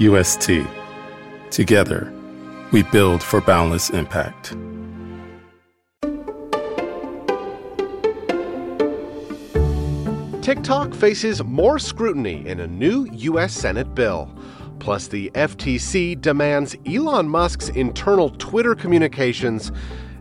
UST. Together, we build for boundless impact. TikTok faces more scrutiny in a new U.S. Senate bill. Plus, the FTC demands Elon Musk's internal Twitter communications.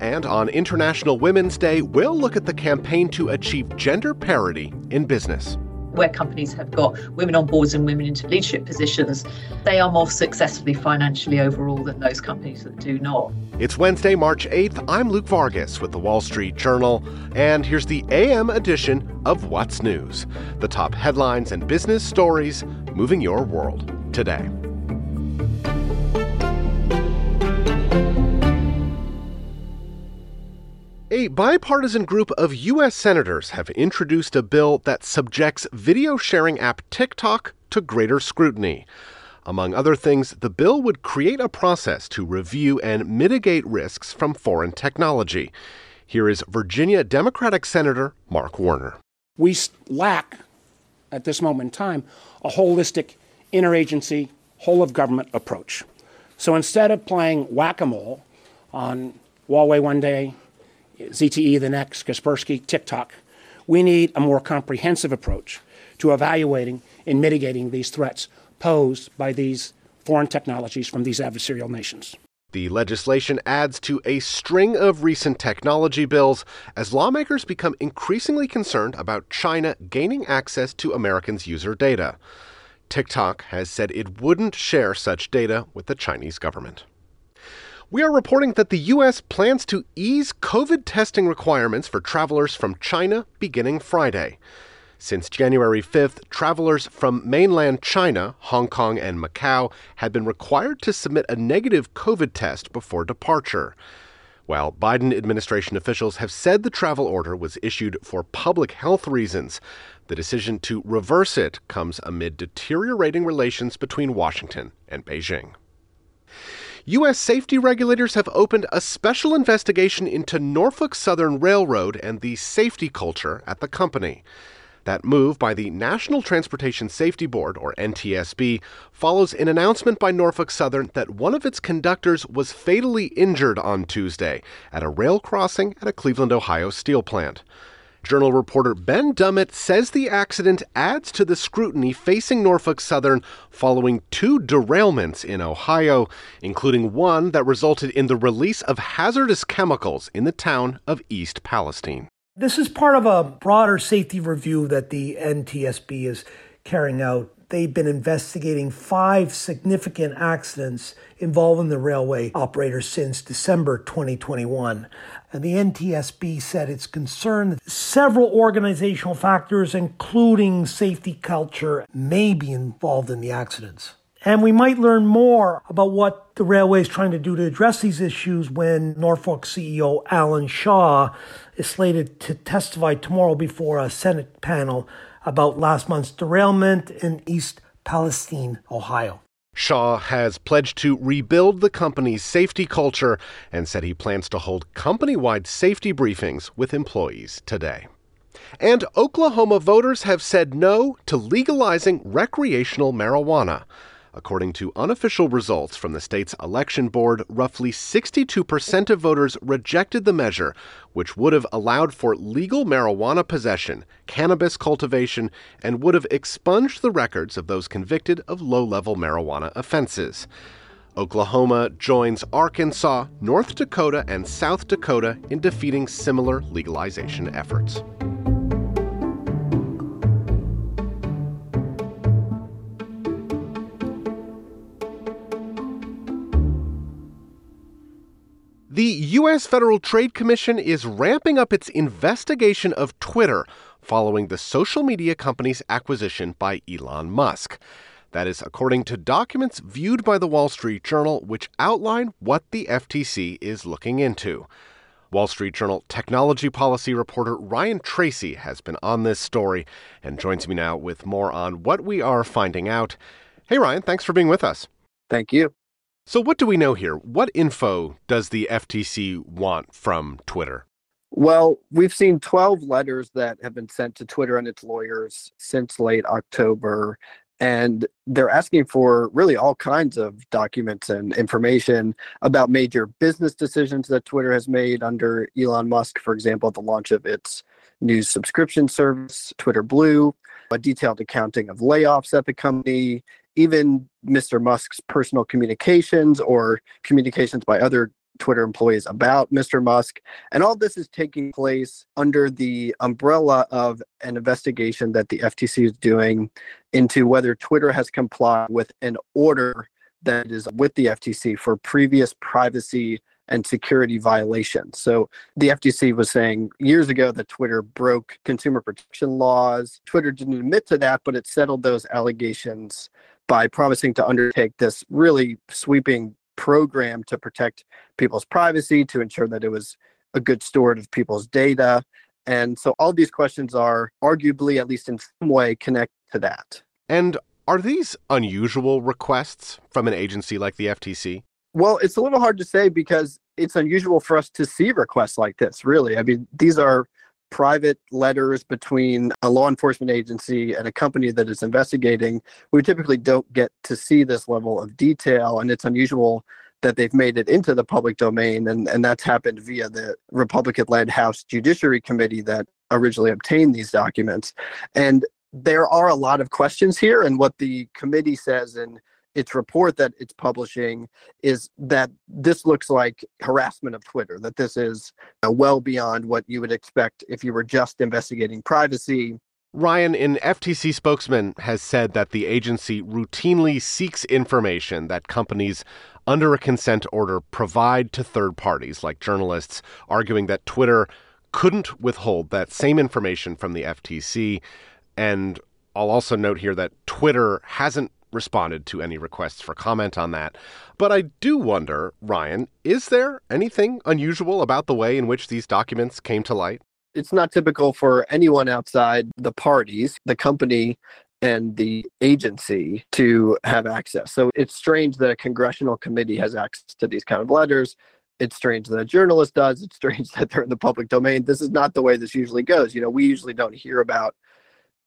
And on International Women's Day, we'll look at the campaign to achieve gender parity in business where companies have got women on boards and women into leadership positions, they are more successfully financially overall than those companies that do not. It's Wednesday, March 8th. I'm Luke Vargas with the Wall Street Journal, and here's the AM edition of What's News the top headlines and business stories moving your world today. Bipartisan group of U.S. senators have introduced a bill that subjects video sharing app TikTok to greater scrutiny. Among other things, the bill would create a process to review and mitigate risks from foreign technology. Here is Virginia Democratic Senator Mark Warner. We lack, at this moment in time, a holistic interagency, whole of government approach. So instead of playing whack a mole on Huawei one day, ZTE the next, Kaspersky, TikTok. We need a more comprehensive approach to evaluating and mitigating these threats posed by these foreign technologies from these adversarial nations. The legislation adds to a string of recent technology bills as lawmakers become increasingly concerned about China gaining access to Americans' user data. TikTok has said it wouldn't share such data with the Chinese government. We are reporting that the U.S. plans to ease COVID testing requirements for travelers from China beginning Friday. Since January 5th, travelers from mainland China, Hong Kong, and Macau had been required to submit a negative COVID test before departure. While Biden administration officials have said the travel order was issued for public health reasons, the decision to reverse it comes amid deteriorating relations between Washington and Beijing. U.S. safety regulators have opened a special investigation into Norfolk Southern Railroad and the safety culture at the company. That move by the National Transportation Safety Board, or NTSB, follows an announcement by Norfolk Southern that one of its conductors was fatally injured on Tuesday at a rail crossing at a Cleveland, Ohio steel plant. Journal reporter Ben Dummett says the accident adds to the scrutiny facing Norfolk Southern following two derailments in Ohio, including one that resulted in the release of hazardous chemicals in the town of East Palestine. This is part of a broader safety review that the NTSB is carrying out. They've been investigating five significant accidents involving the railway operator since December 2021. And the NTSB said it's concerned that several organizational factors, including safety culture, may be involved in the accidents. And we might learn more about what the railway is trying to do to address these issues when Norfolk CEO Alan Shaw is slated to testify tomorrow before a Senate panel about last month's derailment in East Palestine, Ohio. Shaw has pledged to rebuild the company's safety culture and said he plans to hold company wide safety briefings with employees today. And Oklahoma voters have said no to legalizing recreational marijuana. According to unofficial results from the state's election board, roughly 62% of voters rejected the measure, which would have allowed for legal marijuana possession, cannabis cultivation, and would have expunged the records of those convicted of low level marijuana offenses. Oklahoma joins Arkansas, North Dakota, and South Dakota in defeating similar legalization efforts. U.S. Federal Trade Commission is ramping up its investigation of Twitter following the social media company's acquisition by Elon Musk. That is according to documents viewed by the Wall Street Journal, which outline what the FTC is looking into. Wall Street Journal technology policy reporter Ryan Tracy has been on this story and joins me now with more on what we are finding out. Hey, Ryan, thanks for being with us. Thank you. So, what do we know here? What info does the FTC want from Twitter? Well, we've seen 12 letters that have been sent to Twitter and its lawyers since late October. and they're asking for really all kinds of documents and information about major business decisions that Twitter has made under Elon Musk, for example, the launch of its new subscription service, Twitter Blue, a detailed accounting of layoffs at the company, even Mr. Musk's personal communications or communications by other Twitter employees about Mr. Musk. And all this is taking place under the umbrella of an investigation that the FTC is doing into whether Twitter has complied with an order that is with the FTC for previous privacy and security violations. So the FTC was saying years ago that Twitter broke consumer protection laws. Twitter didn't admit to that, but it settled those allegations by promising to undertake this really sweeping program to protect people's privacy, to ensure that it was a good steward of people's data. And so all these questions are arguably, at least in some way, connected to that. And are these unusual requests from an agency like the FTC? Well, it's a little hard to say because it's unusual for us to see requests like this, really. I mean, these are private letters between a law enforcement agency and a company that is investigating, we typically don't get to see this level of detail. And it's unusual that they've made it into the public domain. And, and that's happened via the Republican led House Judiciary Committee that originally obtained these documents. And there are a lot of questions here. And what the committee says in its report that it's publishing is that this looks like harassment of Twitter, that this is uh, well beyond what you would expect if you were just investigating privacy. Ryan, an FTC spokesman has said that the agency routinely seeks information that companies under a consent order provide to third parties like journalists, arguing that Twitter couldn't withhold that same information from the FTC. And I'll also note here that Twitter hasn't responded to any requests for comment on that. But I do wonder, Ryan, is there anything unusual about the way in which these documents came to light? It's not typical for anyone outside the parties, the company, and the agency to have access. So it's strange that a congressional committee has access to these kind of letters. It's strange that a journalist does. It's strange that they're in the public domain. This is not the way this usually goes. You know, we usually don't hear about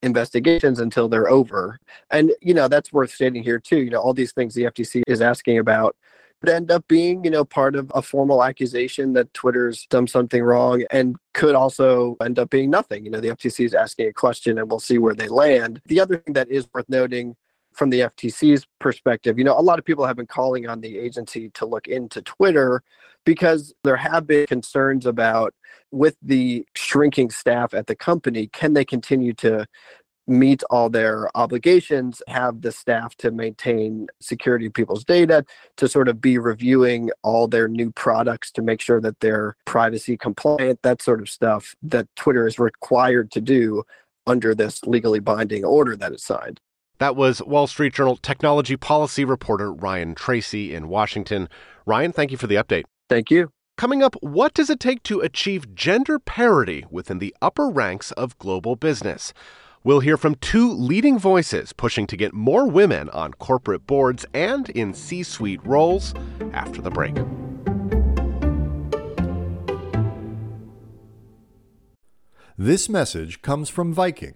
investigations until they're over. And, you know, that's worth stating here too. You know, all these things the FTC is asking about could end up being, you know, part of a formal accusation that Twitter's done something wrong and could also end up being nothing. You know, the FTC is asking a question and we'll see where they land. The other thing that is worth noting from the FTC's perspective, you know, a lot of people have been calling on the agency to look into Twitter because there have been concerns about with the shrinking staff at the company, can they continue to meet all their obligations, have the staff to maintain security of people's data, to sort of be reviewing all their new products to make sure that they're privacy compliant, that sort of stuff that Twitter is required to do under this legally binding order that it signed. That was Wall Street Journal technology policy reporter Ryan Tracy in Washington. Ryan, thank you for the update. Thank you. Coming up, what does it take to achieve gender parity within the upper ranks of global business? We'll hear from two leading voices pushing to get more women on corporate boards and in C suite roles after the break. This message comes from Viking,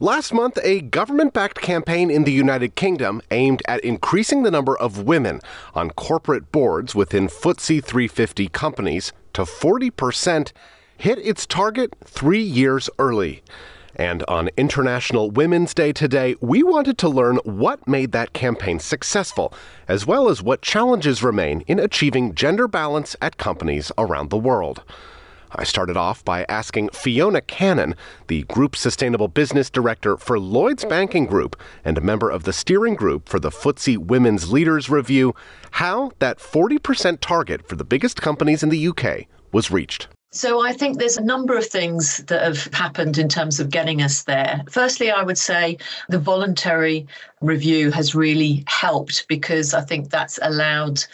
Last month, a government backed campaign in the United Kingdom aimed at increasing the number of women on corporate boards within FTSE 350 companies to 40% hit its target three years early. And on International Women's Day today, we wanted to learn what made that campaign successful, as well as what challenges remain in achieving gender balance at companies around the world. I started off by asking Fiona Cannon, the Group Sustainable Business Director for Lloyds Banking Group and a member of the steering group for the FTSE Women's Leaders Review, how that 40% target for the biggest companies in the UK was reached. So I think there's a number of things that have happened in terms of getting us there. Firstly, I would say the voluntary review has really helped because I think that's allowed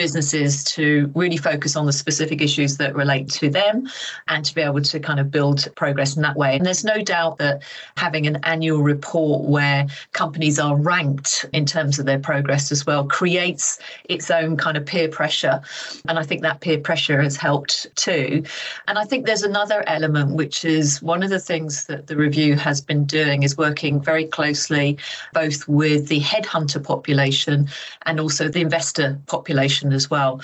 businesses to really focus on the specific issues that relate to them and to be able to kind of build progress in that way. And there's no doubt that having an annual report where companies are ranked in terms of their progress as well creates its own kind of peer pressure. And I think that peer pressure has helped too. And I think there's another element, which is one of the things that the review has been doing is working very closely both with the headhunter population and also the investor population as well.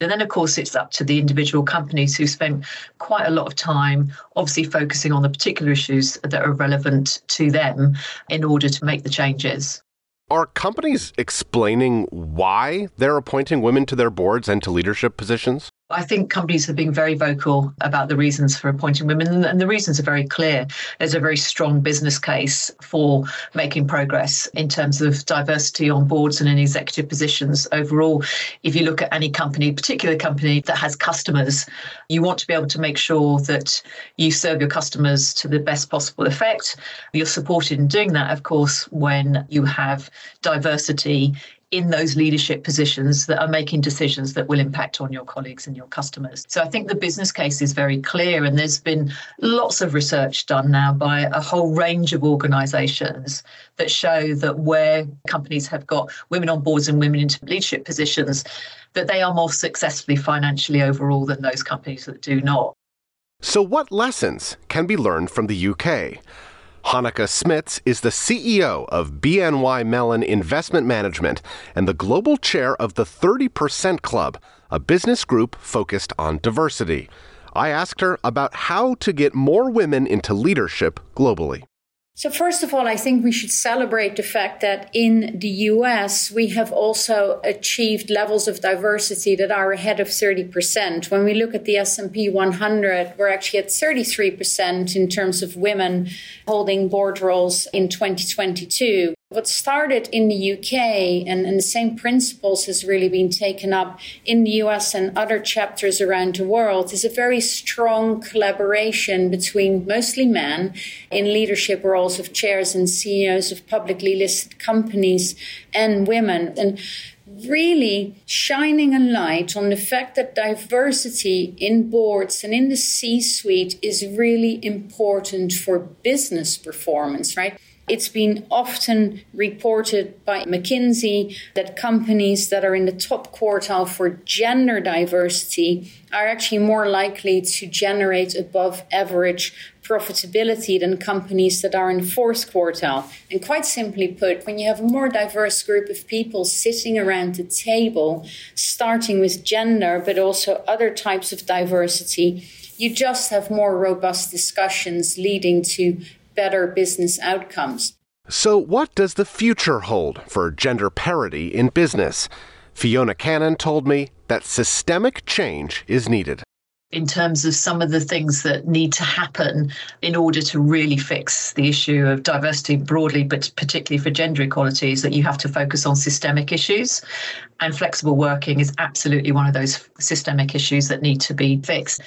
And then, of course, it's up to the individual companies who spent quite a lot of time, obviously focusing on the particular issues that are relevant to them in order to make the changes. Are companies explaining why they're appointing women to their boards and to leadership positions? I think companies have been very vocal about the reasons for appointing women, and the reasons are very clear. There's a very strong business case for making progress in terms of diversity on boards and in executive positions overall. If you look at any company, particular company that has customers, you want to be able to make sure that you serve your customers to the best possible effect. You're supported in doing that, of course, when you have diversity in those leadership positions that are making decisions that will impact on your colleagues and your customers. So I think the business case is very clear, and there's been lots of research done now by a whole range of organizations that show that where companies have got women on boards and women into leadership positions, that they are more successfully financially overall than those companies that do not. So, what lessons can be learned from the UK? Hanneke Smits is the CEO of BNY Mellon Investment Management and the global chair of the 30% Club, a business group focused on diversity. I asked her about how to get more women into leadership globally. So, first of all, I think we should celebrate the fact that in the US, we have also achieved levels of diversity that are ahead of 30%. When we look at the S&P 100, we're actually at 33% in terms of women holding board roles in 2022. What started in the UK and, and, the same principles has really been taken up in the US and other chapters around the world is a very strong collaboration between mostly men in leadership roles of chairs and CEOs of publicly listed companies and women. And really shining a light on the fact that diversity in boards and in the C suite is really important for business performance, right? It's been often reported by McKinsey that companies that are in the top quartile for gender diversity are actually more likely to generate above average profitability than companies that are in fourth quartile. And quite simply put, when you have a more diverse group of people sitting around the table, starting with gender, but also other types of diversity, you just have more robust discussions leading to better business outcomes. So, what does the future hold for gender parity in business? Fiona Cannon told me that systemic change is needed. In terms of some of the things that need to happen in order to really fix the issue of diversity broadly, but particularly for gender equality, is that you have to focus on systemic issues. And flexible working is absolutely one of those systemic issues that need to be fixed.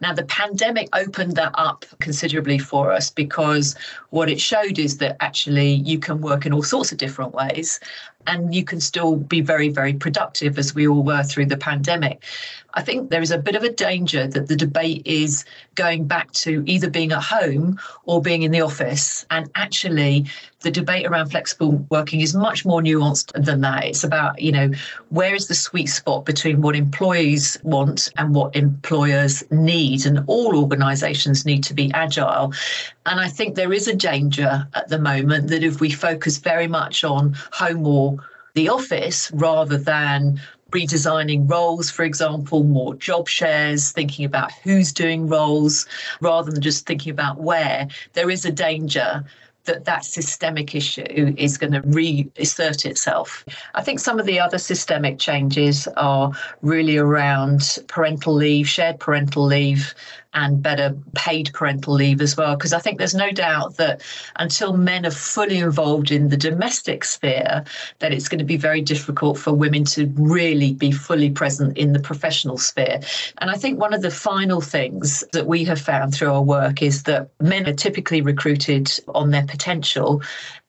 Now, the pandemic opened that up considerably for us because what it showed is that actually you can work in all sorts of different ways and you can still be very, very productive as we all were through the pandemic. I think there is a bit of a danger that the debate is going back to either being at home or being in the office. And actually, the debate around flexible working is much more nuanced than that. It's about, you know, where is the sweet spot between what employees want and what employers need? And all organizations need to be agile. And I think there is a danger at the moment that if we focus very much on home or the office rather than redesigning roles, for example, more job shares, thinking about who's doing roles rather than just thinking about where, there is a danger that that systemic issue is going to reassert itself. I think some of the other systemic changes are really around parental leave, shared parental leave, and better paid parental leave as well. Because I think there's no doubt that until men are fully involved in the domestic sphere, that it's going to be very difficult for women to really be fully present in the professional sphere. And I think one of the final things that we have found through our work is that men are typically recruited on their potential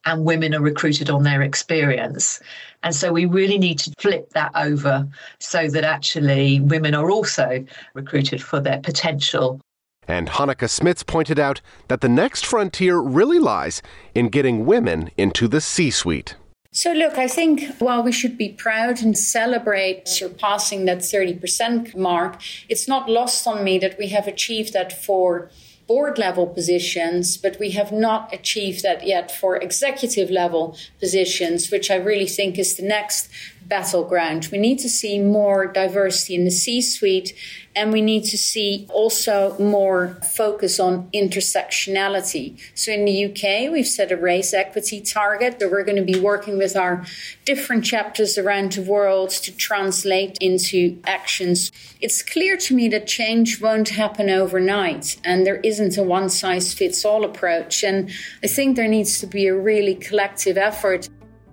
and women are recruited on their experience. And so we really need to flip that over so that actually women are also recruited for their potential. And Hanneke Smits pointed out that the next frontier really lies in getting women into the C suite. So, look, I think while we should be proud and celebrate surpassing that 30% mark, it's not lost on me that we have achieved that for board level positions, but we have not achieved that yet for executive level positions, which I really think is the next battleground. We need to see more diversity in the C suite, and we need to see also more focus on intersectionality. So in the UK, we've set a race equity target that we're going to be working with our different chapters around the world to translate into actions. It's clear to me that change won't happen overnight, and there isn't a one size fits all approach. And I think there needs to be a really collective effort.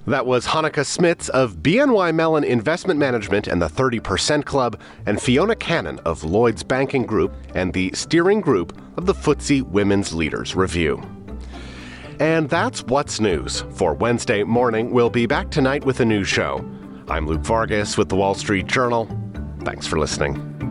That was Hanneke Smits of BNY Mellon Investment Management and the 30% Club, and Fiona Cannon of Lloyds Banking Group and the steering group of the FTSE Women's Leaders Review. And that's what's news for Wednesday morning. We'll be back tonight with a new show. I'm Luke Vargas with the Wall Street Journal. Thanks for listening.